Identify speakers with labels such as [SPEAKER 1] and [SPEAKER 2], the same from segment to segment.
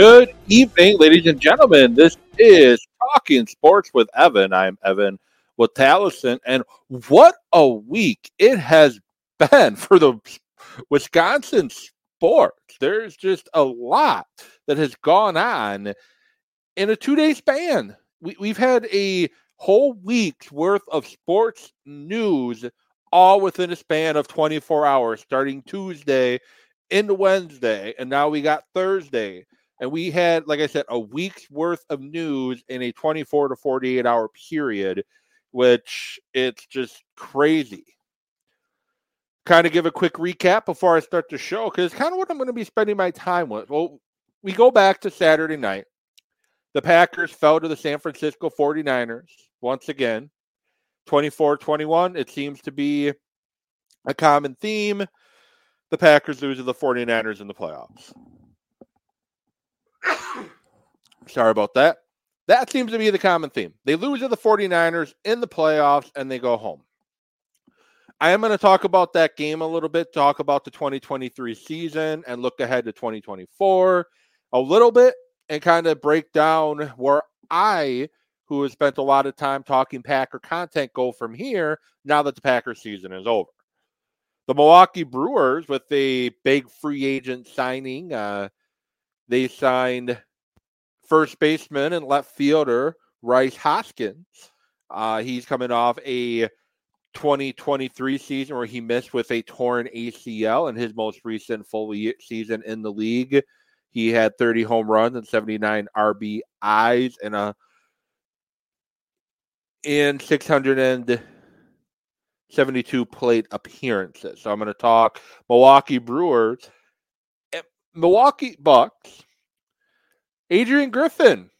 [SPEAKER 1] Good evening, ladies and gentlemen. This is Talking Sports with Evan. I'm Evan with Taliesin, and what a week it has been for the Wisconsin sports. There's just a lot that has gone on in a two day span. We, we've had a whole week's worth of sports news all within a span of 24 hours, starting Tuesday into Wednesday, and now we got Thursday. And we had, like I said, a week's worth of news in a 24 to 48 hour period, which it's just crazy. Kind of give a quick recap before I start the show, because it's kind of what I'm going to be spending my time with. Well, we go back to Saturday night. The Packers fell to the San Francisco 49ers once again. 24 21. It seems to be a common theme. The Packers lose to the 49ers in the playoffs. Sorry about that. That seems to be the common theme. They lose to the 49ers in the playoffs and they go home. I am going to talk about that game a little bit, talk about the 2023 season and look ahead to 2024 a little bit and kind of break down where I, who has spent a lot of time talking Packer content, go from here now that the Packer season is over. The Milwaukee Brewers, with a big free agent signing, uh, they signed first baseman and left fielder Rhys Hoskins. Uh, he's coming off a 2023 season where he missed with a torn ACL in his most recent full season in the league. He had 30 home runs and 79 RBIs and a in 672 plate appearances. So I'm going to talk Milwaukee Brewers, Milwaukee Bucks, Adrian Griffin.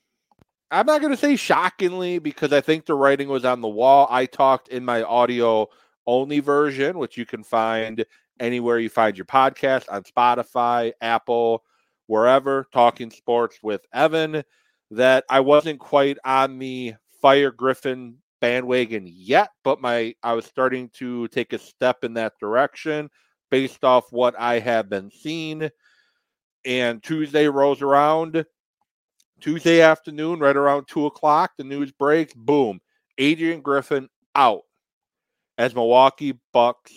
[SPEAKER 1] I'm not going to say shockingly because I think the writing was on the wall. I talked in my audio only version, which you can find anywhere you find your podcast on Spotify, Apple, wherever, talking sports with Evan, that I wasn't quite on the Fire Griffin bandwagon yet, but my I was starting to take a step in that direction based off what I have been seeing. And Tuesday rolls around. Tuesday afternoon, right around two o'clock, the news breaks. Boom. Adrian Griffin out as Milwaukee Bucks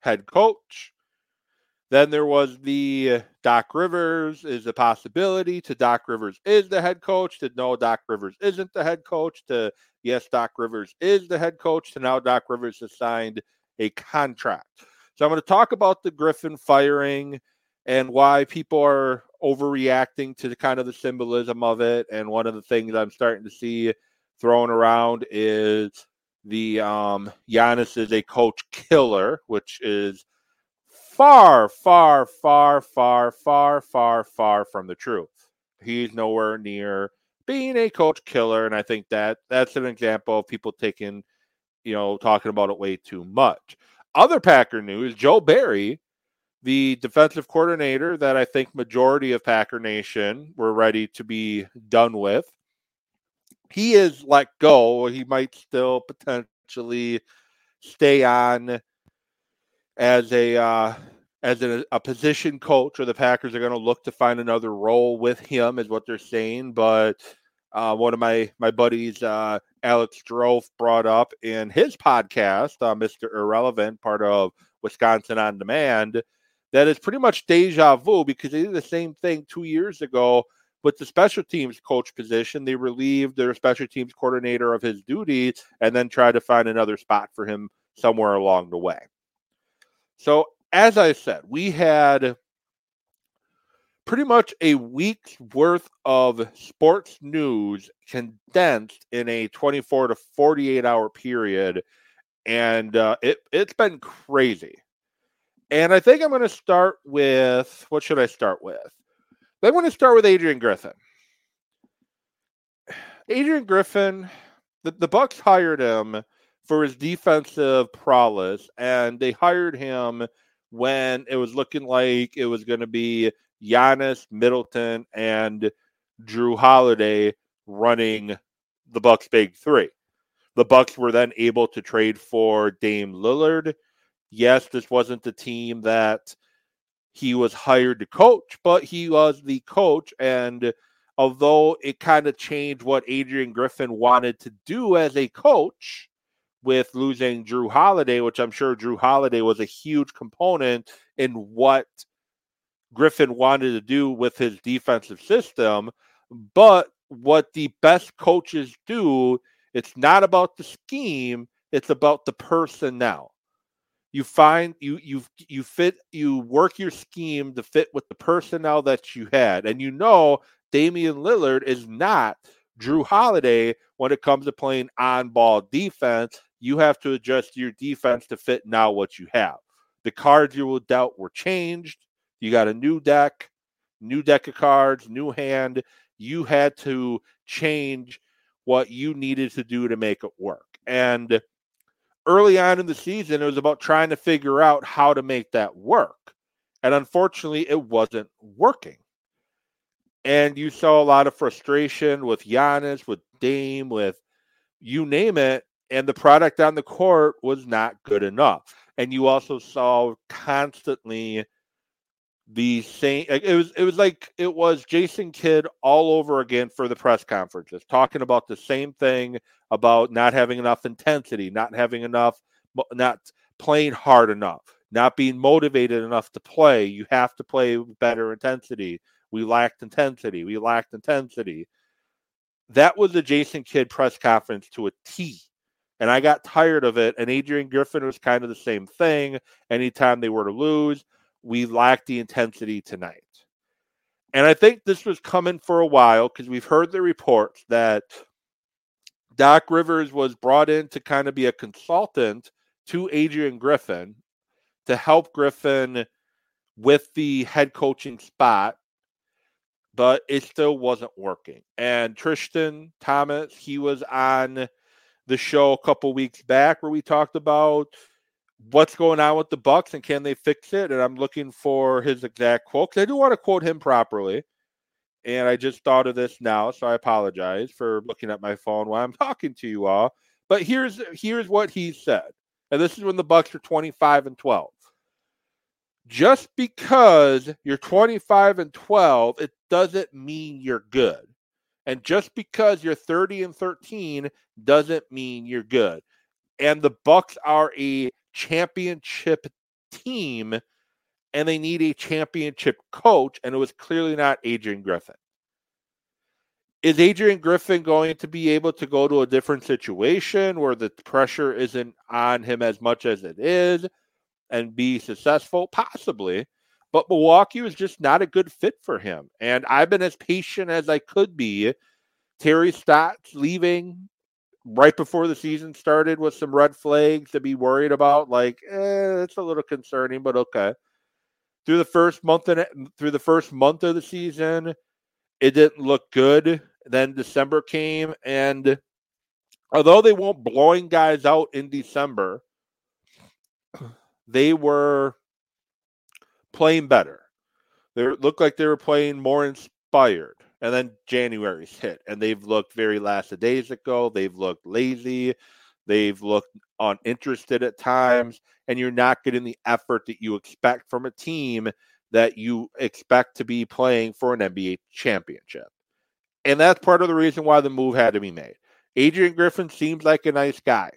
[SPEAKER 1] head coach. Then there was the uh, Doc Rivers is a possibility to Doc Rivers is the head coach to no Doc Rivers isn't the head coach to yes Doc Rivers is the head coach to now Doc Rivers has signed a contract. So I'm going to talk about the Griffin firing and why people are overreacting to the kind of the symbolism of it. And one of the things I'm starting to see thrown around is the um Giannis is a coach killer, which is far, far, far, far, far, far, far from the truth. He's nowhere near being a coach killer, and I think that that's an example of people taking, you know, talking about it way too much. Other Packer news: Joe Barry the defensive coordinator that I think majority of Packer Nation were ready to be done with. He is let go. He might still potentially stay on as a uh, as a, a position coach, or the Packers are going to look to find another role with him, is what they're saying. But uh, one of my my buddies, uh, Alex Drove, brought up in his podcast, uh, Mr. Irrelevant, part of Wisconsin on Demand that is pretty much deja vu because they did the same thing two years ago with the special teams coach position. They relieved their special teams coordinator of his duties and then tried to find another spot for him somewhere along the way. So, as I said, we had pretty much a week's worth of sports news condensed in a 24 to 48 hour period. And uh, it, it's been crazy. And I think I'm going to start with what should I start with? I'm going to start with Adrian Griffin. Adrian Griffin, the, the Bucks hired him for his defensive prowess, and they hired him when it was looking like it was going to be Giannis, Middleton, and Jrue Holiday running the Bucks' big three. The Bucks were then able to trade for Dame Lillard Yes, this wasn't the team that he was hired to coach, but he was the coach. And although it kind of changed what Adrian Griffin wanted to do as a coach with losing Jrue Holiday, which I'm sure Jrue Holiday was a huge component in what Griffin wanted to do with his defensive system. But what the best coaches do, it's not about the scheme, it's about the personnel. You find you you you fit you work your scheme to fit with the personnel that you had. And you know Damian Lillard is not Jrue Holiday when it comes to playing on ball defense. You have to adjust your defense to fit now what you have. The cards you were dealt were changed. You got a new deck, new deck of cards, new hand. You had to change what you needed to do to make it work. And early on in the season, it was about trying to figure out how to make that work. And unfortunately, it wasn't working. And you saw a lot of frustration with Giannis, with Dame, with you name it. And the product on the court was not good enough. And you also saw constantly the same it was it was like it was Jason Kidd all over again for the press conferences talking about the same thing about not having enough intensity, not having enough not playing hard enough, not being motivated enough to play. You have to play better intensity. We lacked intensity. We lacked intensity. That was the Jason Kidd press conference to a T. And I got tired of it. And Adrian Griffin was kind of the same thing. Anytime they were to lose, we lacked the intensity tonight. And I think this was coming for a while because we've heard the reports that Doc Rivers was brought in to kind of be a consultant to Adrian Griffin to help Griffin with the head coaching spot, but it still wasn't working. And Tristan Thomas, he was on the show a couple weeks back where we talked about what's going on with the Bucks and can they fix it? And I'm looking for his exact quote because I do want to quote him properly. And I just thought of this now, so I apologize for looking at my phone while I'm talking to you all. But here's here's what he said. And this is when the Bucks are 25 and 12. Just because you're 25 and 12, it doesn't mean you're good. And just because you're 30 and 13 doesn't mean you're good. And the Bucks are a championship team and they need a championship coach, and it was clearly not Adrian Griffin. Is Adrian Griffin going to be able to go to a different situation where the pressure isn't on him as much as it is and be successful? Possibly. But Milwaukee was just not a good fit for him. And I've been as patient as I could be. Terry Stotts leaving right before the season started with some red flags to be worried about. Like, eh, it's a little concerning, but okay. Through the first month and through the first month of the season, it didn't look good. Then December came, and although they weren't blowing guys out in December, they were playing better. They looked like they were playing more inspired. And then January's hit, and they've looked very lackadaisical. They've looked lazy. They've looked uninterested at times, and you're not getting the effort that you expect from a team that you expect to be playing for an NBA championship. And that's part of the reason why the move had to be made. Adrian Griffin seems like a nice guy.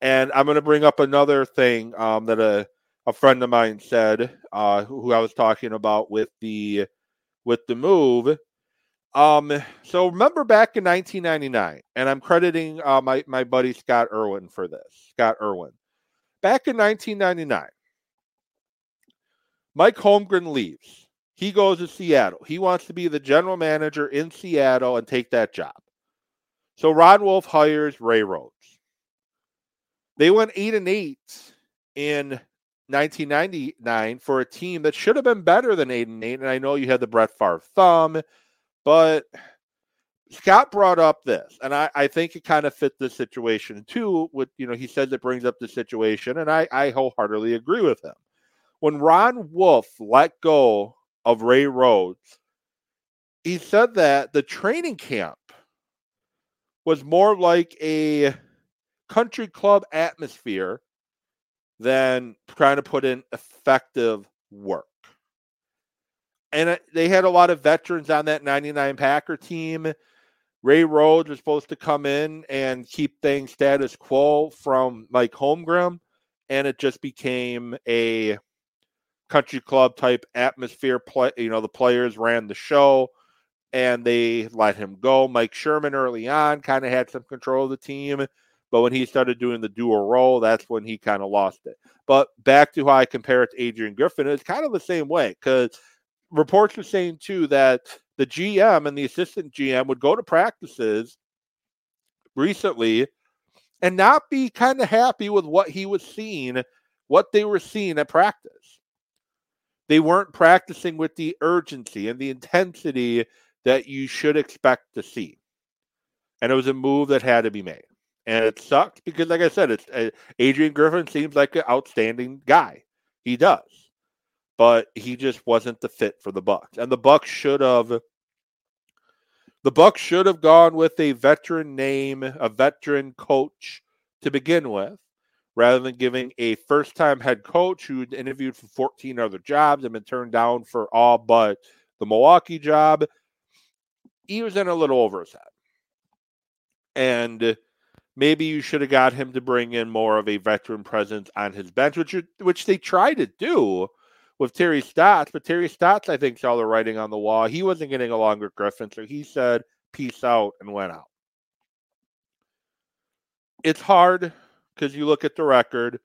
[SPEAKER 1] And I'm going to bring up another thing um, that a, a friend of mine said, uh, who I was talking about with the with the move, um, so remember back in 1999, and I'm crediting uh, my my buddy Scott Irwin for this. Scott Irwin, back in 1999, Mike Holmgren leaves. He goes to Seattle. He wants to be the general manager in Seattle and take that job. So Ron Wolf hires Ray Rhodes. They went eight and eight in 1999 for a team that should have been better than eight and eight. And I know you had the Brett Favre thumb but Scott brought up this, and I, I think it kind of fit the situation too. With you know, he says it brings up the situation, and I, I wholeheartedly agree with him. When Ron Wolf let go of Ray Rhodes, he said that the training camp was more like a country club atmosphere than trying to put in effective work. And they had a lot of veterans on that 99 Packer team. Ray Rhodes was supposed to come in and keep things status quo from Mike Holmgren, and it just became a country club type atmosphere. Play, you know, the players ran the show, and they let him go. Mike Sherman early on kind of had some control of the team, but when he started doing the dual role, that's when he kind of lost it. But back to how I compare it to Adrian Griffin, it's kind of the same way because reports are saying too that the GM and the assistant GM would go to practices recently and not be kind of happy with what he was seeing, what they were seeing at practice. They weren't practicing with the urgency and the intensity that you should expect to see. And it was a move that had to be made. And it sucks because, like I said, it's uh, Adrian Griffin seems like an outstanding guy. He does, but he just wasn't the fit for the Bucks. And the Bucks should have the Bucks should have gone with a veteran name, a veteran coach to begin with, rather than giving a first-time head coach who interviewed for 14 other jobs and been turned down for all but the Milwaukee job. He was in a little over his head. And maybe you should have got him to bring in more of a veteran presence on his bench, which which they tried to do with Terry Stotts, but Terry Stotts, I think, saw the writing on the wall. He wasn't getting along with Griffin, so he said, peace out, and went out. It's hard because you look at the record,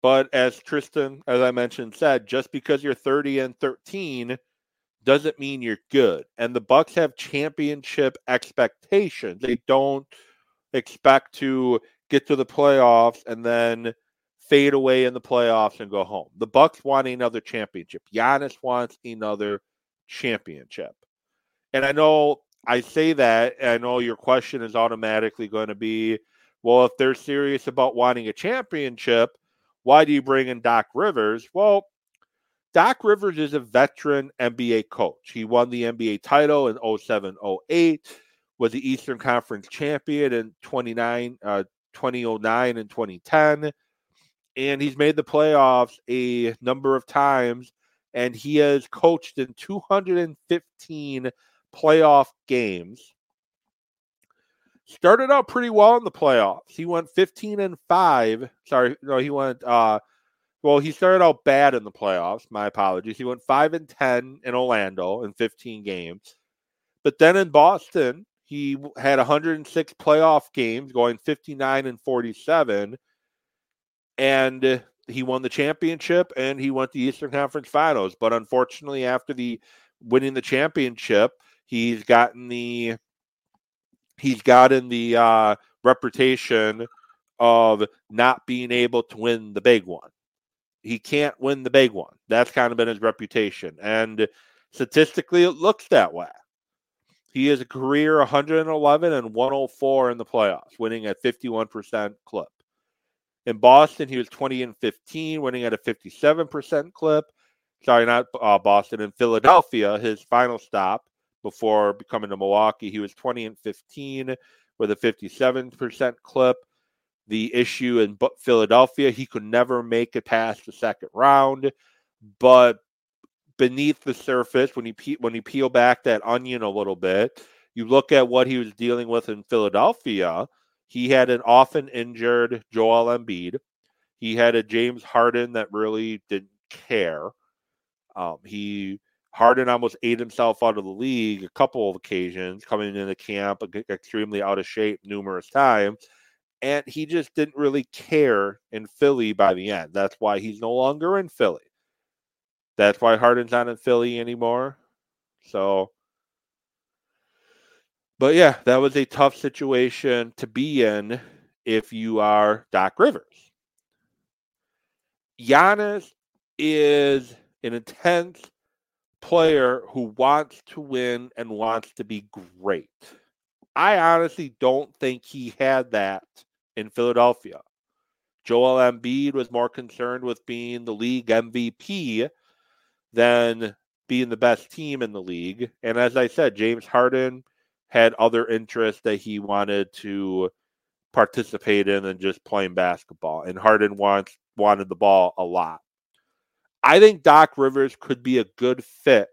[SPEAKER 1] but as Tristan, as I mentioned, said, just because you're 30 and 13 doesn't mean you're good. And the Bucks have championship expectations. They don't expect to get to the playoffs and then – fade away in the playoffs and go home. The Bucks want another championship. Giannis wants another championship. And I know I say that, I know your question is automatically going to be, well, if they're serious about wanting a championship, why do you bring in Doc Rivers? Well, Doc Rivers is a veteran NBA coach. He won the NBA title in 07 08, was the Eastern Conference champion in 29, uh, 2009 and 2010 and he's made the playoffs a number of times, and he has coached in 215 playoff games. Started out pretty well in the playoffs. He went 15 and 5. Sorry, no, he went uh well, he started out bad in the playoffs. My apologies. He went 5 and 10 in Orlando in 15 games. But then in Boston, he had 106 playoff games, going 59 and 47 and he won the championship and he went the Eastern Conference Finals. But unfortunately, after the winning the championship, he's gotten the he's gotten the uh, reputation of not being able to win the big one. He can't win the big one. That's kind of been his reputation, and statistically, it looks that way. He is a career 111 and 104 in the playoffs, winning at 51% clip. In Boston, he was 20 and 15, winning at a 57% clip. Sorry, not uh, Boston. In Philadelphia, his final stop before becoming to Milwaukee, he was 20 and 15 with a 57% clip. The issue in Philadelphia, he could never make it past the second round. But beneath the surface, when you pe- when you peel back that onion a little bit, you look at what he was dealing with in Philadelphia he had an often injured Joel Embiid. He had a James Harden that really didn't care. Um, he Harden almost ate himself out of the league a couple of occasions, coming into camp extremely out of shape numerous times. And he just didn't really care in Philly by the end. That's why he's no longer in Philly. That's why Harden's not in Philly anymore. So but yeah, that was a tough situation to be in if you are Doc Rivers. Giannis is an intense player who wants to win and wants to be great. I honestly don't think he had that in Philadelphia. Joel Embiid was more concerned with being the league MVP than being the best team in the league. And as I said, James Harden had other interests that he wanted to participate in than just playing basketball. And Harden wants wanted the ball a lot. I think Doc Rivers could be a good fit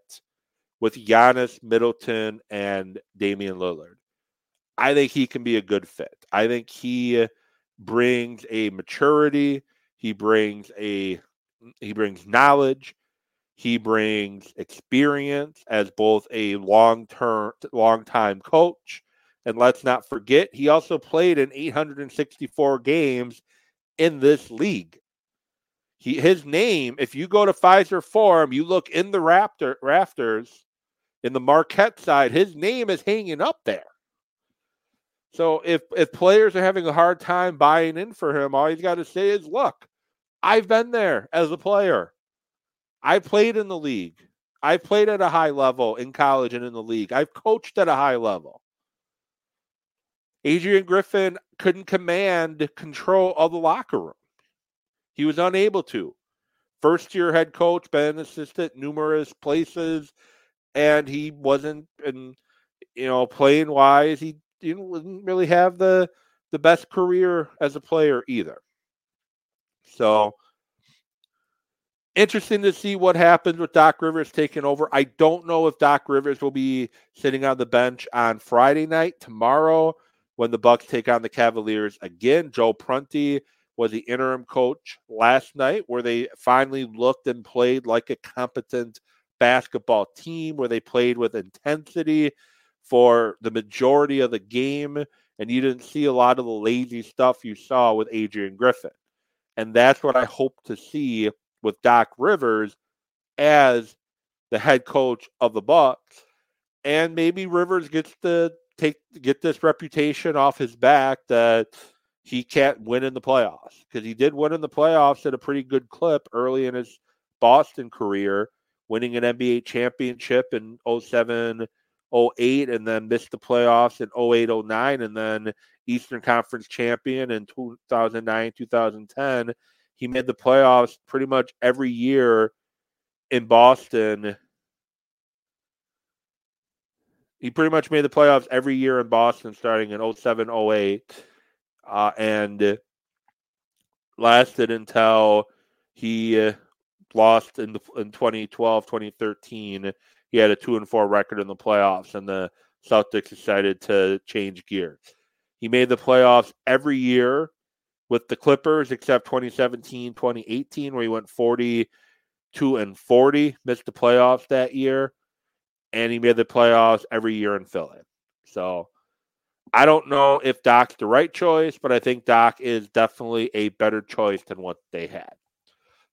[SPEAKER 1] with Giannis, Middleton, and Damian Lillard. I think he can be a good fit. I think he brings a maturity, he brings a he brings knowledge, he brings experience as both a long-term long-time coach and let's not forget he also played in 864 games in this league. He, his name, if you go to Fiserv Forum, you look in the Raptor rafters in the Marquette side, his name is hanging up there. So if if players are having a hard time buying in for him, all he's got to say is, "Look, I've been there as a player. I played in the league. I played at a high level in college and in the league. I've coached at a high level." Adrian Griffin couldn't command control of the locker room. He was unable to. First year head coach, been assistant numerous places, and he wasn't and you know, playing wise, he didn't really have the the best career as a player either. So interesting to see what happens with Doc Rivers taking over. I don't know if Doc Rivers will be sitting on the bench on Friday night tomorrow when the Bucks take on the Cavaliers again. Joe Prunty was the interim coach last night where they finally looked and played like a competent basketball team where they played with intensity for the majority of the game, and you didn't see a lot of the lazy stuff you saw with Adrian Griffin. And that's what I hope to see with Doc Rivers as the head coach of the Bucks. And maybe Rivers gets to take get this reputation off his back that he can't win in the playoffs because he did win in the playoffs at a pretty good clip early in his Boston career, winning an NBA championship in 07 08 and then missed the playoffs in 08 09 and then Eastern Conference champion in 2009 2010. He made the playoffs pretty much every year in Boston. He pretty much made the playoffs every year in Boston starting in 07 08 uh, and lasted until he lost in the, in 2012 2013 he had a two and four record in the playoffs, and the Celtics decided to change gears. He made the playoffs every year with the Clippers, except 2017, 2018, where he went 42 and 40, missed the playoffs that year, and he made the playoffs every year in Philly. So I don't know if Doc's the right choice, but I think Doc is definitely a better choice than what they had.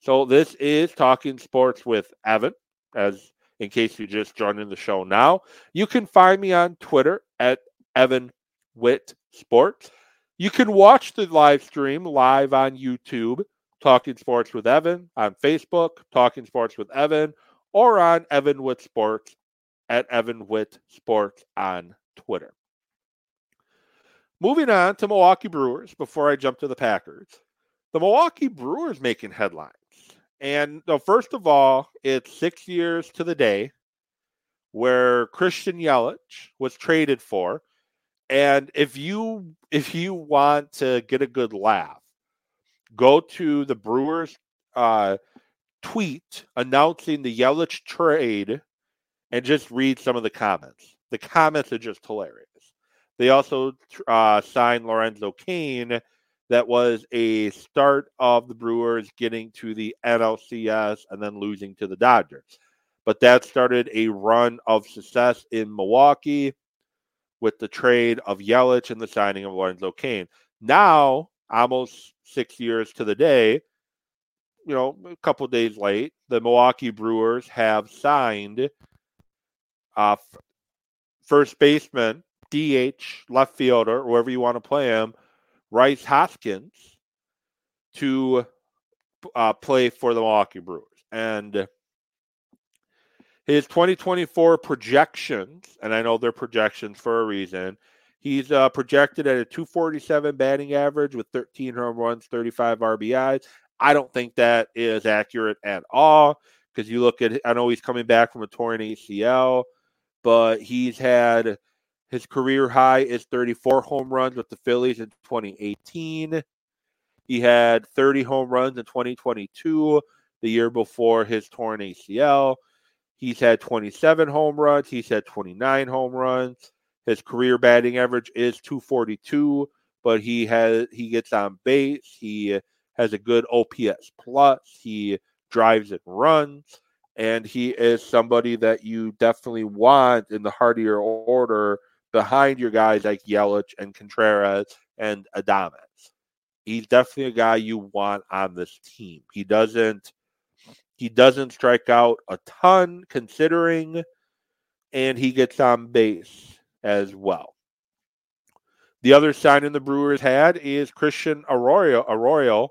[SPEAKER 1] So this is Talking Sports with Evan, as in case you just joined in the show now. You can find me on Twitter at Evan Witt Sports. You can watch the live stream live on YouTube, Talking Sports with Evan, on Facebook, Talking Sports with Evan, or on Evan with Sports at Evan with Sports on Twitter. Moving on to Milwaukee Brewers before I jump to the Packers. The Milwaukee Brewers making headlines. And no, first of all, it's six years to the day where Christian Yelich was traded for. And if you if you want to get a good laugh, go to the Brewers uh, tweet announcing the Yelich trade and just read some of the comments. The comments are just hilarious. They also uh, signed Lorenzo Cain that was a start of the Brewers getting to the NLCS and then losing to the Dodgers. But that started a run of success in Milwaukee with the trade of Yelich and the signing of Lorenzo Cain. Now, almost six years to the day, you know, a couple days late, the Milwaukee Brewers have signed uh, first baseman, DH, left fielder, wherever you want to play him, Rhys Hoskins to uh, play for the Milwaukee Brewers. And his 2024 projections, and I know they're projections for a reason, he's uh, projected at a 247 batting average with 13 home runs, 35 RBIs. I don't think that is accurate at all because you look at, I know he's coming back from a torn ACL, but he's had his career high is 34 home runs with the Phillies in 2018. He had 30 home runs in 2022, the year before his torn ACL. He's had 27 home runs. He's had 29 home runs. His career batting average is 242, but he has he gets on base. He has a good OPS plus. He drives and runs, and he is somebody that you definitely want in the your order behind your guys like Yelich and Contreras and Adames. He's definitely a guy you want on this team. He doesn't he doesn't strike out a ton considering and he gets on base as well. The other signing the Brewers had is Christian Arroyo. Arroyo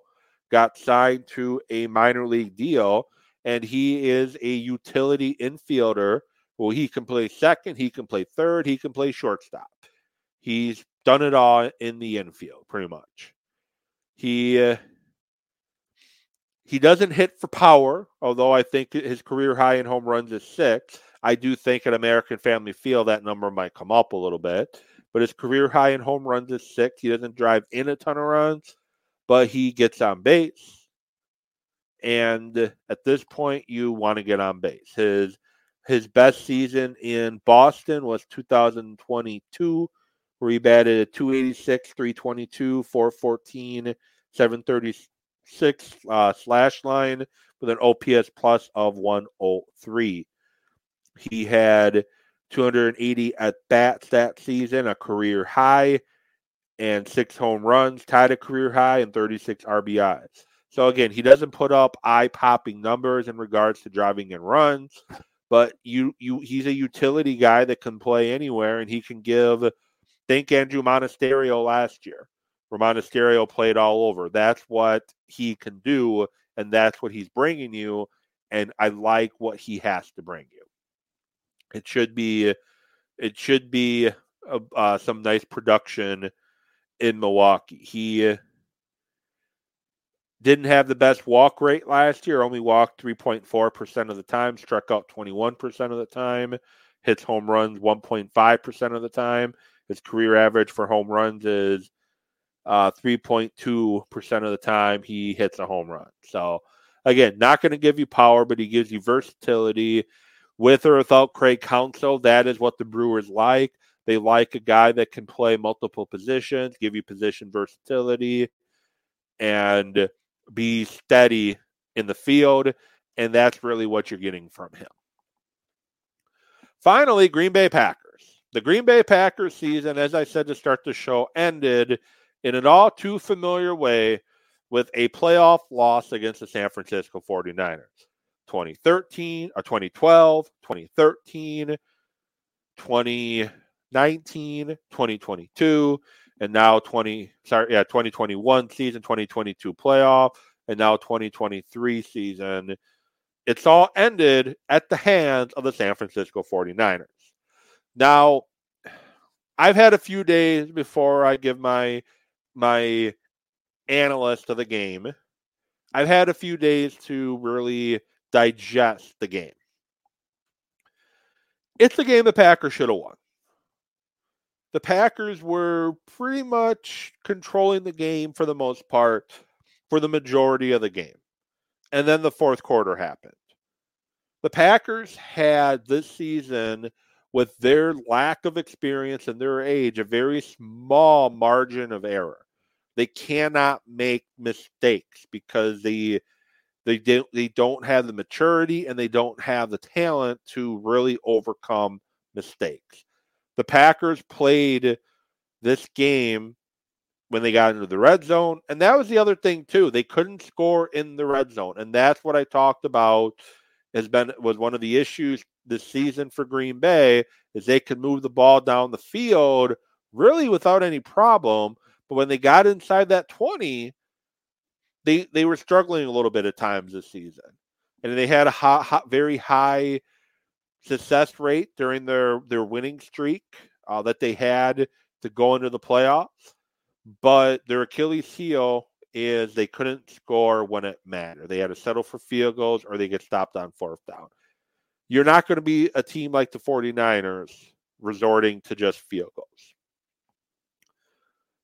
[SPEAKER 1] got signed to a minor league deal, and he is a utility infielder. Well, he can play second, he can play third, he can play shortstop. He's done it all in the infield, pretty much. He uh, he doesn't hit for power, although I think his career high in home runs is six. I do think at American Family Field that number might come up a little bit. But his career high in home runs is six. He doesn't drive in a ton of runs, but he gets on base. And at this point, you want to get on base. His his best season in Boston was 2022, where he batted at 286, 322, 414, 736 uh, slash line with an OPS plus of 103. He had 280 at bats that season, a career high, and six home runs, tied a career high, and 36 RBIs. So again, he doesn't put up eye-popping numbers in regards to driving and runs, but you you he's a utility guy that can play anywhere, and he can give. Think Andruw Monasterio last year, where Monasterio played all over. That's what he can do, and that's what he's bringing you. And I like what he has to bring you. It should be, it should be uh, uh, some nice production in Milwaukee. He didn't have the best walk rate last year. Only walked 3.4% of the time, struck out 21% of the time, hits home runs 1.5% of the time. His career average for home runs is uh, 3.2% of the time he hits a home run. So, again, not going to give you power, but he gives you versatility with or without Craig Counsell, that is what the Brewers like. They like a guy that can play multiple positions, give you position versatility, and be steady in the field. And that's really what you're getting from him. Finally, Green Bay Packers. The Green Bay Packers season, as I said to start the show, ended in an all too familiar way with a playoff loss against the San Francisco 49ers. 2013 or 2012, 2013, 2019, 2022, and now 20 sorry, yeah, 2021 season, 2022 playoff, and now 2023 season. It's all ended at the hands of the San Francisco 49ers. Now, I've had a few days before I give my my analyst of the game. I've had a few days to really digest the game. It's a game the Packers should have won. The Packers were pretty much controlling the game for the most part for the majority of the game. And then the fourth quarter happened. The Packers had this season, with their lack of experience and their age, a very small margin of error. They cannot make mistakes because the they don't they don't have the maturity and they don't have the talent to really overcome mistakes. The Packers played this game when they got into the red zone, and that was the other thing too. They couldn't score in the red zone, and that's what I talked about. Has been was one of the issues this season for Green Bay is they could move the ball down the field really without any problem, but when they got inside that twenty, they they were struggling a little bit at times this season, and they had a hot, hot, very high success rate during their their winning streak uh, that they had to go into the playoffs. But their Achilles heel is they couldn't score when it mattered. They had to settle for field goals or they get stopped on fourth down. You're not going to be a team like the 49ers resorting to just field goals.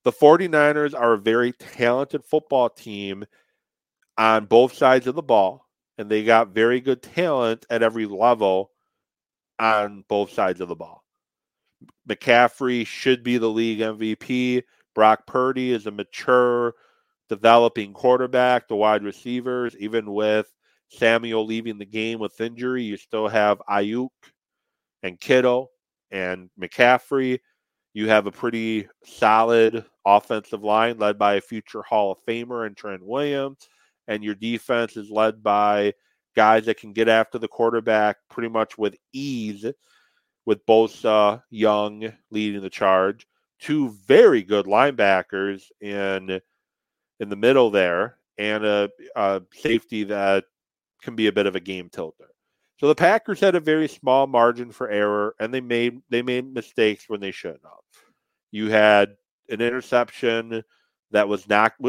[SPEAKER 1] The 49ers are a very talented football team on both sides of the ball, and they got very good talent at every level on both sides of the ball. McCaffrey should be the league MVP. Brock Purdy is a mature, developing quarterback. The wide receivers, even with Samuel leaving the game with injury, you still have Aiyuk and Kittle and McCaffrey. You have a pretty solid offensive line led by a future Hall of Famer and Trent Williams. And your defense is led by guys that can get after the quarterback pretty much with ease, with Bosa Young leading the charge. Two very good linebackers in in the middle there, and a, a safety that can be a bit of a game tilter. So the Packers had a very small margin for error, and they made they made mistakes when they shouldn't have. You had an interception that was knocked,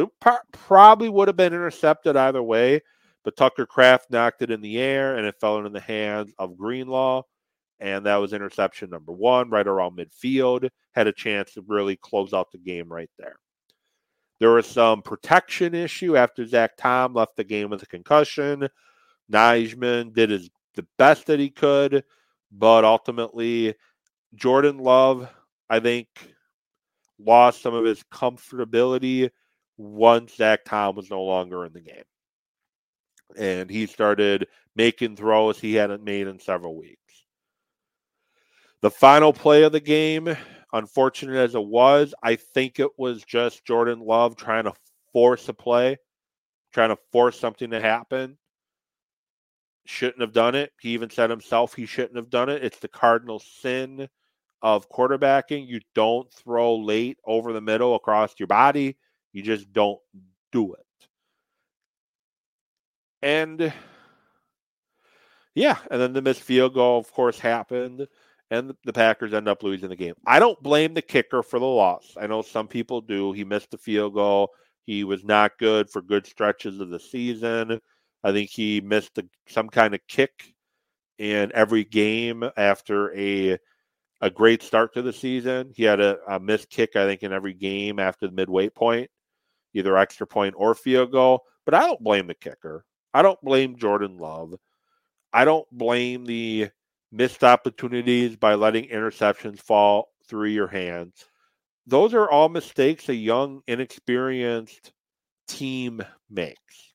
[SPEAKER 1] probably would have been intercepted either way, but Tucker Kraft knocked it in the air and it fell into the hands of Greenlaw. And that was interception number one, right around midfield. Had a chance to really close out the game right there. There was some protection issue after Zach Tom left the game with a concussion. Nijman did his the best that he could, but ultimately Jordan Love, I think, lost some of his comfortability once Zach Tom was no longer in the game. And he started making throws he hadn't made in several weeks. The final play of the game, unfortunate as it was, I think it was just Jordan Love trying to force a play, trying to force something to happen. Shouldn't have done it. He even said himself he shouldn't have done it. It's the cardinal sin of quarterbacking. You don't throw late over the middle across your body. You just don't do it. And yeah, and then the missed field goal, of course, happened, and the Packers end up losing the game. I don't blame the kicker for the loss. I know some people do. He missed the field goal. He was not good for good stretches of the season. I think he missed a, some kind of kick in every game after a a great start to the season. He had a, a missed kick, I think, in every game after the midway point, either extra point or field goal. But I don't blame the kicker. I don't blame Jordan Love. I don't blame the missed opportunities by letting interceptions fall through your hands. Those are all mistakes a young, inexperienced team makes.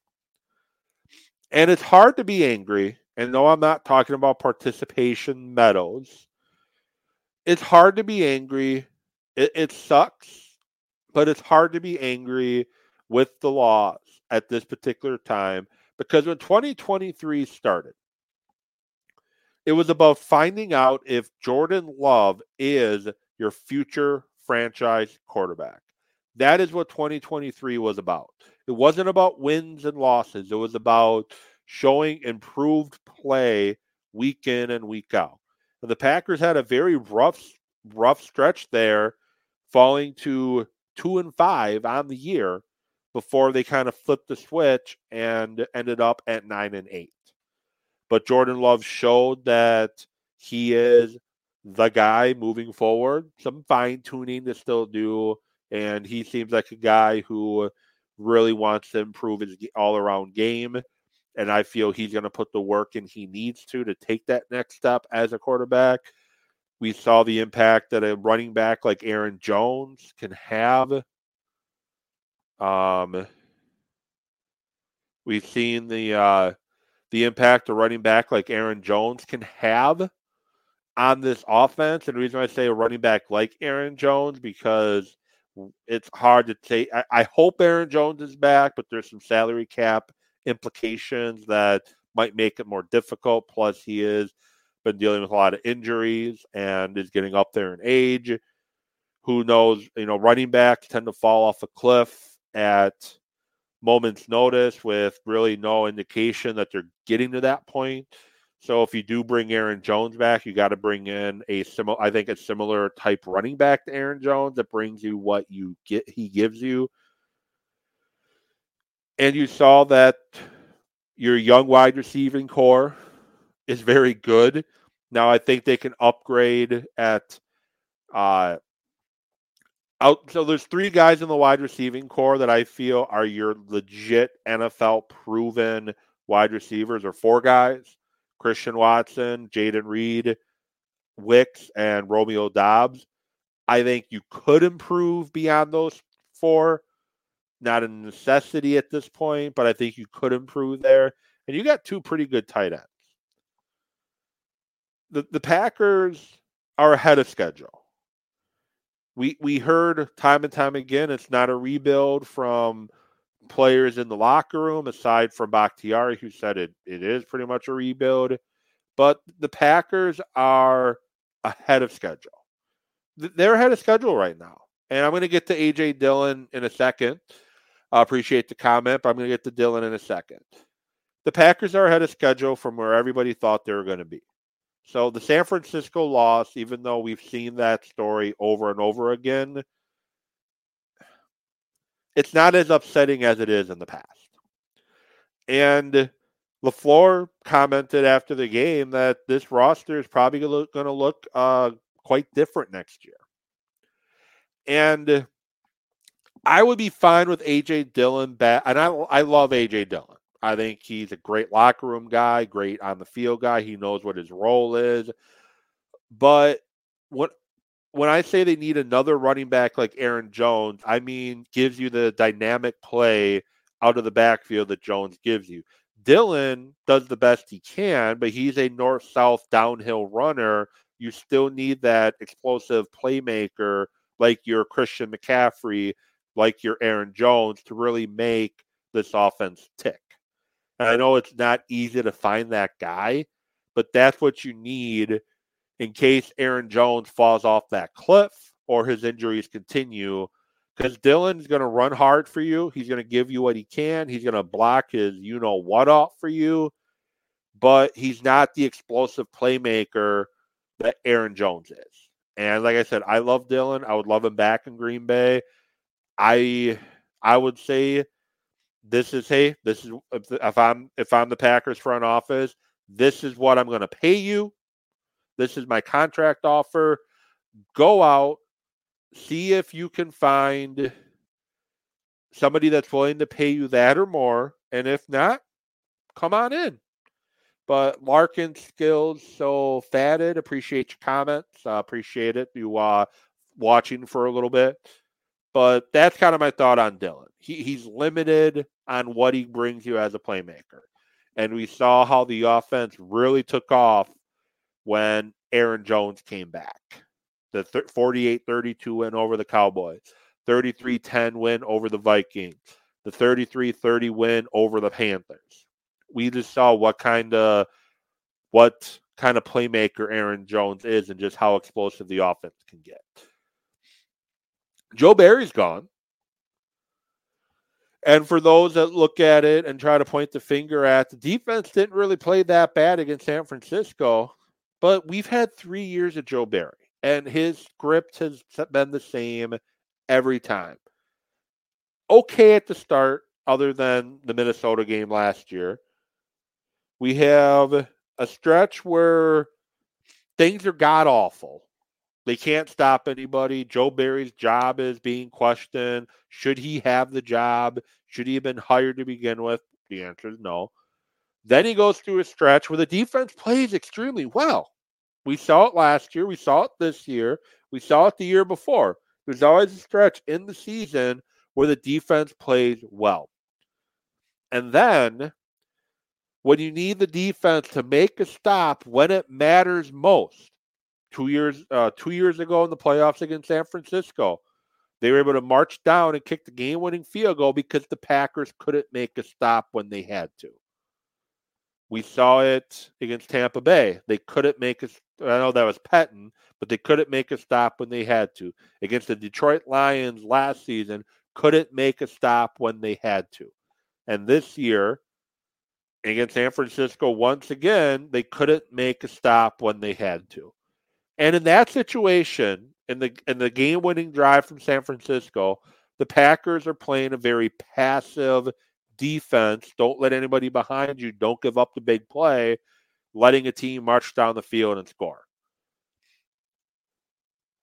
[SPEAKER 1] And it's hard to be angry. And no, I'm not talking about participation medals it's hard to be angry. It, it sucks, but it's hard to be angry with the laws at this particular time because when 2023 started, it was about finding out if Jordan Love is your future franchise quarterback. That is what 2023 was about. It wasn't about wins and losses, it was about showing improved play week in and week out the Packers had a very rough rough stretch there, falling to two and five on the year before they kind of flipped the switch and ended up at nine and eight. But Jordan Love showed that he is the guy moving forward. Some fine tuning to still do, and he seems like a guy who really wants to improve his all around game and I feel he's going to put the work in he needs to to take that next step as a quarterback. We saw the impact that a running back like Aaron Jones can have. Um, we've seen the uh, the impact a running back like Aaron Jones can have on this offense. And the reason I say a running back like Aaron Jones because it's hard to say. I, I hope Aaron Jones is back, but there's some salary cap implications that might make it more difficult. Plus, he has been dealing with a lot of injuries and is getting up there in age. Who knows? You know, running backs tend to fall off a cliff at moment's notice with really no indication that they're getting to that point. So if you do bring Aaron Jones back, you got to bring in a similar, I think, a similar type running back to Aaron Jones that brings you what you get. He gives you and you saw that your young wide receiving core is very good. Now I think they can upgrade at uh out so there's three guys in the wide receiving core that I feel are your legit NFL proven wide receivers or four guys. Christian Watson, Jayden Reed, Wicks and Romeo Doubs. I think you could improve beyond those four. Not a necessity at this point, but I think you could improve there. And you got two pretty good tight ends. The the Packers are ahead of schedule. We we heard time and time again it's not a rebuild from players in the locker room, aside from Bakhtiari, who said it, it is pretty much a rebuild. But the Packers are ahead of schedule. They're ahead of schedule right now. And I'm going to get to AJ Dillon in a second. I appreciate the comment, but I'm going to get to Dillon in a second. The Packers are ahead of schedule from where everybody thought they were going to be. So the San Francisco loss, even though we've seen that story over and over again, it's not as upsetting as it is in the past. And LaFleur commented after the game that this roster is probably going to look uh, quite different next year. And I would be fine with AJ Dillon back. And I, I love AJ Dillon. I think he's a great locker room guy, great on the field guy. He knows what his role is. But what when I say they need another running back like Aaron Jones, I mean gives you the dynamic play out of the backfield that Jones gives you. Dillon does the best he can, but he's a north south downhill runner. You still need that explosive playmaker like your Christian McCaffrey, like your Aaron Jones to really make this offense tick. And I know it's not easy to find that guy, but that's what you need in case Aaron Jones falls off that cliff or his injuries continue. Because Dillon's going to run hard for you. He's going to give you what he can. He's going to block his you know what off for you. But he's not the explosive playmaker that Aaron Jones is. And like I said, I love Dillon. I would love him back in Green Bay. I I would say this is hey, this is if I'm if I'm the Packers front office, this is what I'm going to pay you. This is my contract offer. Go out, see if you can find somebody that's willing to pay you that or more. And if not, come on in. But Larkin skills so fatted. Appreciate your comments. Uh, appreciate it. You uh watching for a little bit. But that's kind of my thought on Dillon. He, he's limited on what he brings you as a playmaker. And we saw how the offense really took off when Aaron Jones came back. The 48 32 win over the Cowboys, 33 10 win over the Vikings, the 33 30 win over the Panthers. We just saw what kind of what kind of playmaker Aaron Jones is and just how explosive the offense can get. Joe Barry's gone. And for those that look at it and try to point the finger at the defense didn't really play that bad against San Francisco. But we've had three years of Joe Barry, and his script has been the same every time. Okay at the start, other than the Minnesota game last year. We have a stretch where things are god awful. They can't stop anybody. Joe Barry's job is being questioned. Should he have the job? Should he have been hired to begin with? The answer is no. Then he goes through a stretch where the defense plays extremely well. We saw it last year. We saw it this year. We saw it the year before. There's always a stretch in the season where the defense plays well. And then when you need the defense to make a stop when it matters most, two years uh, two years ago in the playoffs against San Francisco, they were able to march down and kick the game-winning field goal because the Packers couldn't make a stop when they had to. We saw it against Tampa Bay. They couldn't make a. I know that was Pettine, but they couldn't make a stop when they had to. Against the Detroit Lions last season, couldn't make a stop when they had to. And this year, against San Francisco, once again, they couldn't make a stop when they had to. And in that situation, in the in the game-winning drive from San Francisco, the Packers are playing a very passive defense. Don't let anybody behind you. Don't give up the big play, letting a team march down the field and score.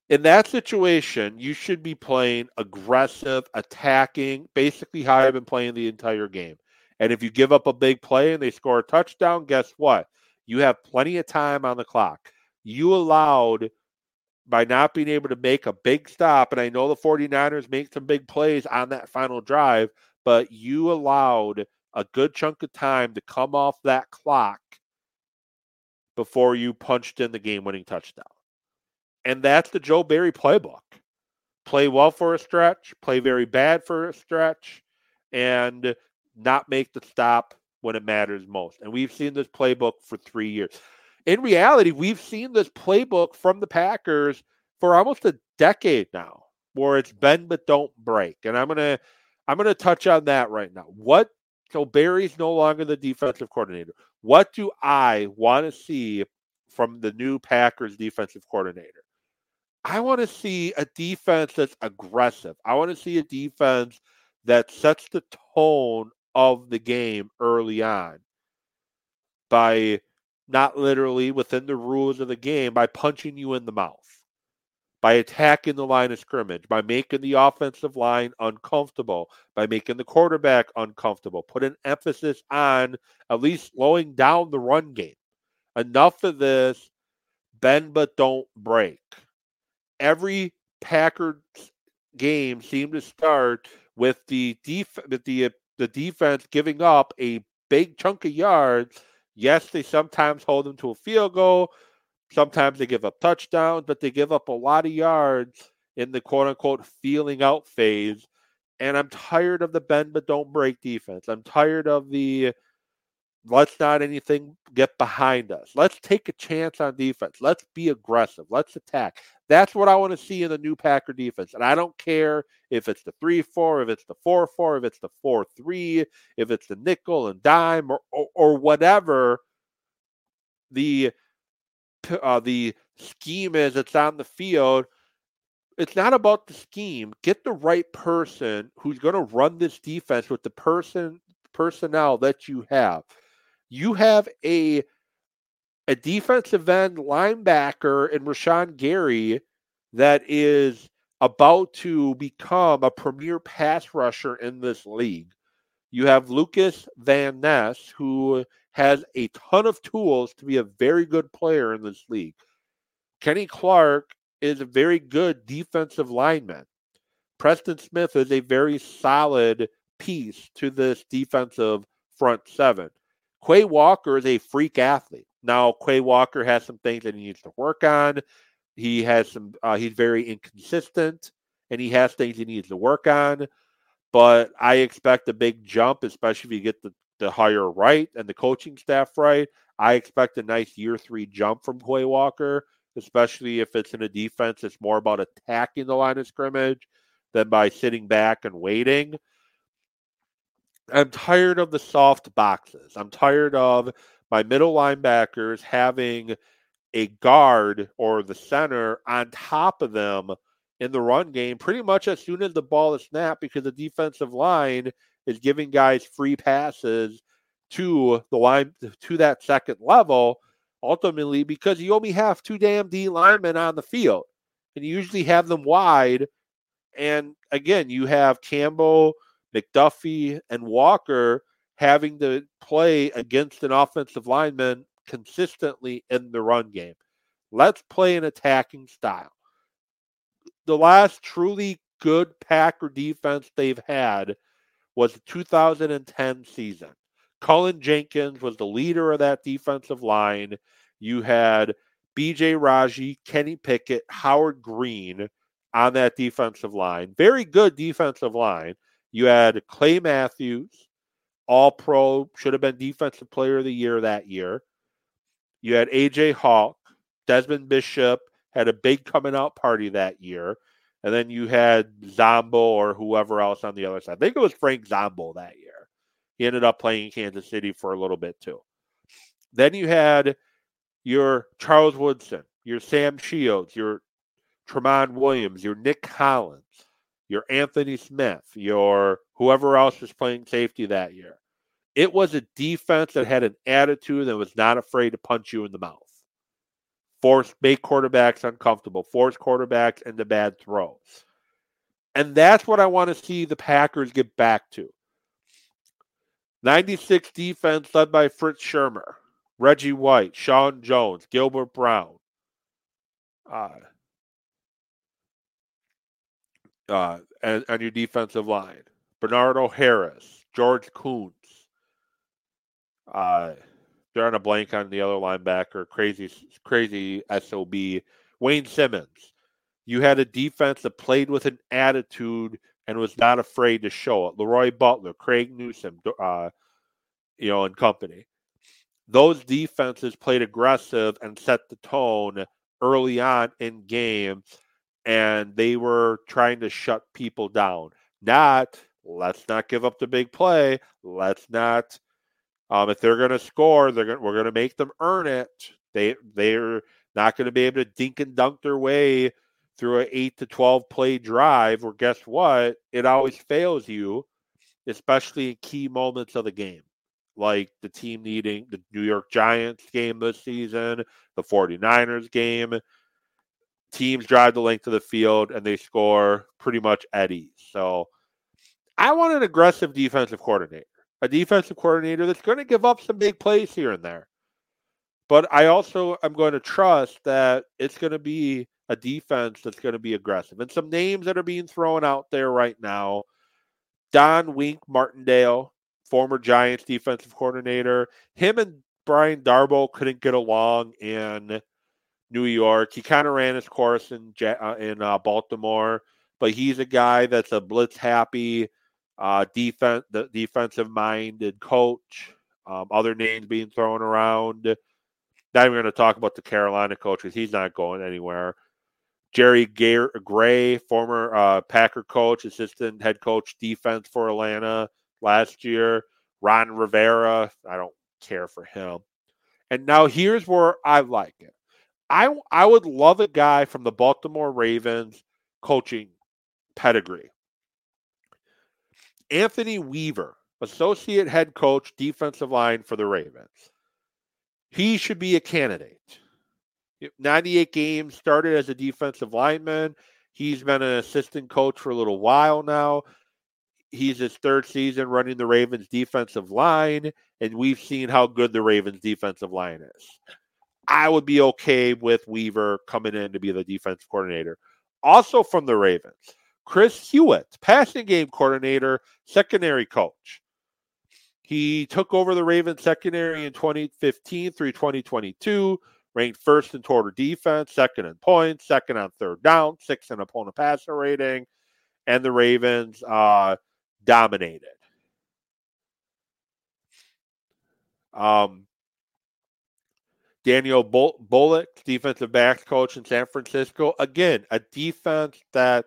[SPEAKER 1] In that situation, you should be playing aggressive, attacking, basically how I've been playing the entire game. And if you give up a big play and they score a touchdown, guess what? You have plenty of time on the clock. you allowed by not being able to make a big stop. And I know the 49ers make some big plays on that final drive, but you allowed a good chunk of time to come off that clock before you punched in the game winning touchdown. And that's the Joe Barry playbook. Play well for a stretch, play very bad for a stretch, and not make the stop when it matters most. And we've seen this playbook for three years. In reality, we've seen this playbook from the Packers for almost a decade now, where it's bend but don't break. And I'm gonna I'm gonna touch on that right now. What so Barry's no longer the defensive coordinator. What do I want to see from the new Packers defensive coordinator? I want to see a defense that's aggressive. I want to see a defense that sets the tone of the game early on by not literally within the rules of the game, by punching you in the mouth by attacking the line of scrimmage, by making the offensive line uncomfortable, by making the quarterback uncomfortable. Put an emphasis on at least slowing down the run game. Enough of this bend but don't break. Every Packers game seemed to start with the def- with the the defense giving up a big chunk of yards. Yes, they sometimes hold them to a field goal. Sometimes they give up touchdowns, but they give up a lot of yards in the quote unquote feeling out phase. And I'm tired of the bend but don't break defense. I'm tired of the let's not anything get behind us. Let's take a chance on defense. Let's be aggressive. Let's attack. That's what I want to see in the new Packer defense. And I don't care if it's the 3 4, if it's the 4 4, if it's the 4 3, if it's the nickel and dime or, or, or whatever. The uh, the scheme is that's on the field. It's not about the scheme. Get the right person who's going to run this defense with the person personnel that you have. You have a a defensive end linebacker in Rashan Gary that is about to become a premier pass rusher in this league. You have Lucas Van Ness, who has a ton of tools to be a very good player in this league. Kenny Clark is a very good defensive lineman. Preston Smith is a very solid piece to this defensive front seven. Quay Walker is a freak athlete. Now, Quay Walker has some things that he needs to work on. He has some, uh, he's very inconsistent and he has things he needs to work on. But I expect a big jump, especially if you get the the hire right and the coaching staff right, I expect a nice year three jump from Quay Walker, especially if it's in a defense that's more about attacking the line of scrimmage than by sitting back and waiting. I'm tired of the soft boxes. I'm tired of my middle linebackers having a guard or the center on top of them in the run game pretty much as soon as the ball is snapped because the defensive line is giving guys free passes to the line to that second level ultimately because you only have two damn D linemen on the field and you usually have them wide and again you have Campbell, McDuffie and Walker having to play against an offensive lineman consistently in the run game. Let's play an attacking style. The last truly good Packer defense they've had was the 2010 season. Cullen Jenkins was the leader of that defensive line. You had BJ Raji, Kenny Pickett, Howard Green on that defensive line. Very good defensive line. You had Clay Matthews, all pro, should have been defensive player of the year that year. You had AJ Hawk, Desmond Bishop had a big coming out party that year. And then you had Zombo or whoever else on the other side. I think it was Frank Zombo that year. He ended up playing in Kansas City for a little bit too. Then you had your Charles Woodson, your Sam Shields, your Tramon Williams, your Nick Collins, your Anthony Smith, your whoever else was playing safety that year. It was a defense that had an attitude that was not afraid to punch you in the mouth force make quarterbacks uncomfortable, force quarterbacks into bad throws. And that's what I want to see the Packers get back to. 96 defense led by Fritz Shurmur, Reggie White, Sean Jones, Gilbert Brown, uh, uh, and, your defensive line. Bernardo Harris, George Koonce. Uh, on a blank on the other linebacker. Crazy, crazy sob. Wayne Simmons. You had a defense that played with an attitude and was not afraid to show it. Leroy Butler, Craig Newsome, uh, you know, and company. Those defenses played aggressive and set the tone early on in games, and they were trying to shut people down. Not let's not give up the big play. Let's not. Um, if they're going to score, they're gonna, We're going to make them earn it. They they're not going to be able to dink and dunk their way through an eight to twelve play drive. Or guess what? It always fails you, especially in key moments of the game, like the team needing the New York Giants game this season, the 49ers game. Teams drive the length of the field and they score pretty much at ease. So I want an aggressive defensive coordinator, a defensive coordinator that's going to give up some big plays here and there. But I also am going to trust that it's going to be a defense that's going to be aggressive. And some names that are being thrown out there right now Don Wink Martindale, former Giants defensive coordinator. Him and Brian Daboll couldn't get along in New York. He kind of ran his course in, uh, in uh, Baltimore, but he's a guy that's a blitz happy, uh, defense, the defensive minded coach. Um, other names being thrown around. Not even going to talk about the Carolina coach because he's not going anywhere. Jerry Gray, former uh, Packer coach, assistant head coach, defense for Atlanta last year. Ron Rivera, I don't care for him. And now here's where I like it. I I would love a guy from the Baltimore Ravens coaching pedigree. Anthony Weaver, associate head coach, defensive line for the Ravens. He should be a candidate. 98 games, started as a defensive lineman. He's been an assistant coach for a little while now. He's his third season running the Ravens defensive line, and we've seen how good the Ravens defensive line is. I would be okay with Weaver coming in to be the defense coordinator. Also from the Ravens, Chris Hewitt, passing game coordinator, secondary coach. He took over the Ravens secondary in 2015 through 2022, ranked first in total defense, second in points, second on third down, sixth in opponent passer rating, and the Ravens uh, dominated. Um, Daniel Bullock, defensive backs coach in San Francisco. Again, a defense that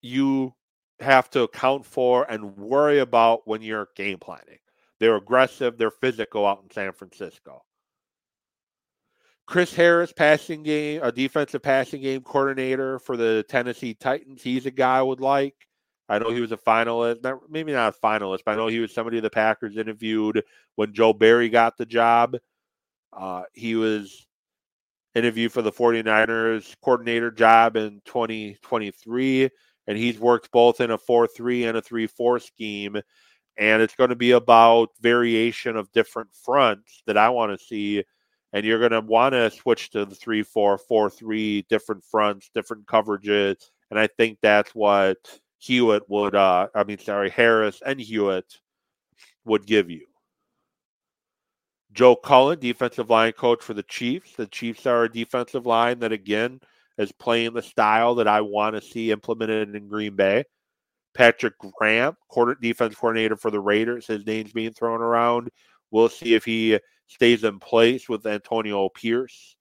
[SPEAKER 1] you have to account for and worry about when you're game planning. They're aggressive, they're physical out in San Francisco. Chris Harris, passing game, a defensive passing game coordinator for the Tennessee Titans. He's a guy I would like. I know he was a finalist, not, maybe not a finalist, but I know he was somebody the Packers interviewed when Joe Barry got the job. Uh, he was interviewed for the 49ers coordinator job in 2023, and he's worked both in a 4 3 and a 3 4 scheme. And it's going to be about variation of different fronts that I want to see. And you're going to want to switch to the 3 4, 4 3, different fronts, different coverages. And I think that's what Hewitt would, uh, I mean, sorry, Harris and Hewitt would give you. Joe Cullen, defensive line coach for the Chiefs. The Chiefs are a defensive line that, again, is playing the style that I want to see implemented in Green Bay. Patrick Graham, quarter defense coordinator for the Raiders. His name's being thrown around. We'll see if he stays in place with Antonio Pierce,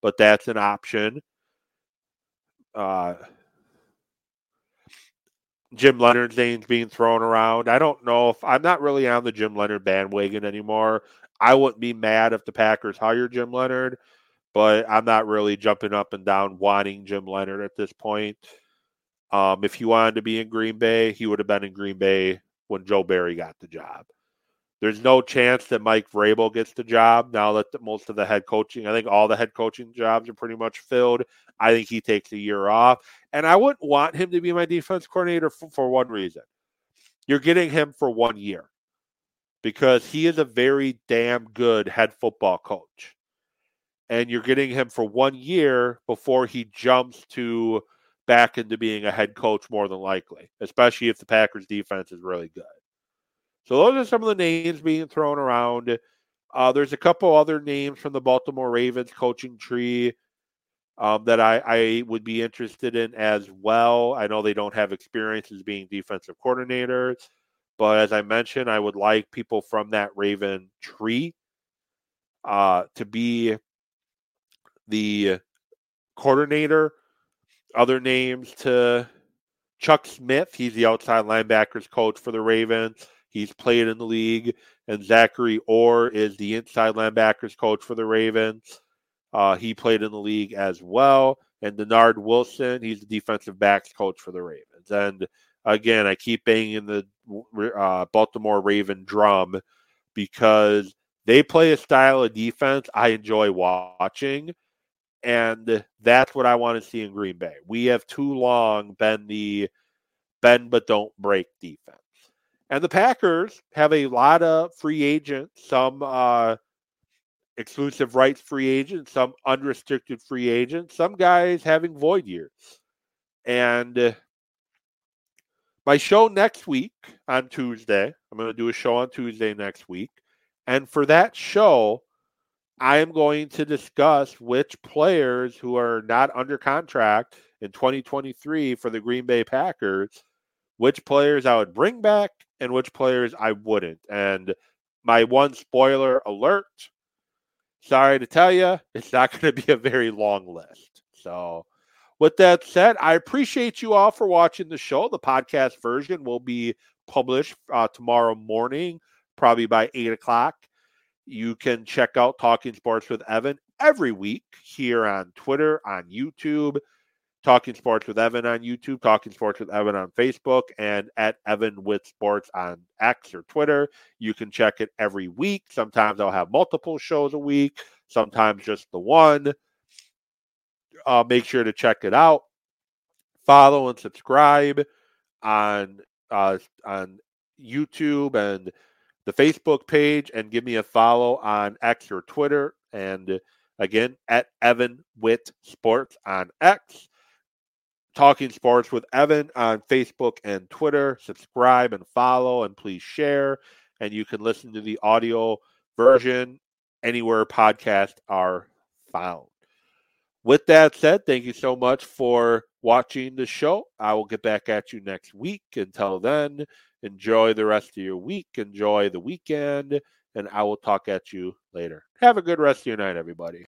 [SPEAKER 1] but that's an option. Uh, Jim Leonhard's name's being thrown around. I don't know if I'm not really on the Jim Leonhard bandwagon anymore. I wouldn't be mad if the Packers hire Jim Leonhard, but I'm not really jumping up and down wanting Jim Leonhard at this point. Um, if he wanted to be in Green Bay, he would have been in Green Bay when Joe Barry got the job. There's no chance that Mike Vrabel gets the job now that the, most of the head coaching, I think all the head coaching jobs are pretty much filled. I think he takes a year off. And I wouldn't want him to be my defense coordinator for, for one reason. You're getting him for one year because he is a very damn good head football coach. And you're getting him for one year before he jumps to back into being a head coach more than likely, especially if the Packers defense is really good. So those are some of the names being thrown around. Uh, there's a couple other names from the Baltimore Ravens coaching tree um, that I, I would be interested in as well. I know they don't have experience as being defensive coordinators, but as I mentioned, I would like people from that Raven tree uh, to be the coordinator. Other names to Chuck Smith, he's the outside linebackers coach for the Ravens. He's played in the league. And Zachary Orr is the inside linebackers coach for the Ravens. Uh, he played in the league as well. And Dennard Wilson, he's the defensive backs coach for the Ravens. And again, I keep banging the uh, Baltimore Raven drum because they play a style of defense I enjoy watching. And that's what I want to see in Green Bay. We have too long been the bend but don't break defense. And the Packers have a lot of free agents, some uh, exclusive rights free agents, some unrestricted free agents, some guys having void years. And uh, my show next week on Tuesday, I'm going to do a show on Tuesday next week. And for that show, I am going to discuss which players who are not under contract in 2023 for the Green Bay Packers, which players I would bring back and which players I wouldn't. And my one spoiler alert sorry to tell you, it's not going to be a very long list. So, with that said, I appreciate you all for watching the show. The podcast version will be published uh, tomorrow morning, probably by eight o'clock. You can check out Talking Sports with Evan every week here on Twitter, on YouTube, Talking Sports with Evan on YouTube, Talking Sports with Evan on Facebook, and at Evan with Sports on X or Twitter. You can check it every week. Sometimes I'll have multiple shows a week, sometimes just the one. Uh, make sure to check it out. Follow and subscribe on uh, on YouTube and the Facebook page and give me a follow on X or Twitter. And again, at Evan Witt Sports on X. Talking Sports with Evan on Facebook and Twitter. Subscribe and follow, and please share. And you can listen to the audio version anywhere podcasts are found. With that said, thank you so much for watching the show. I will get back at you next week. Until then, enjoy the rest of your week, enjoy the weekend, and I will talk at you later. Have a good rest of your night, everybody.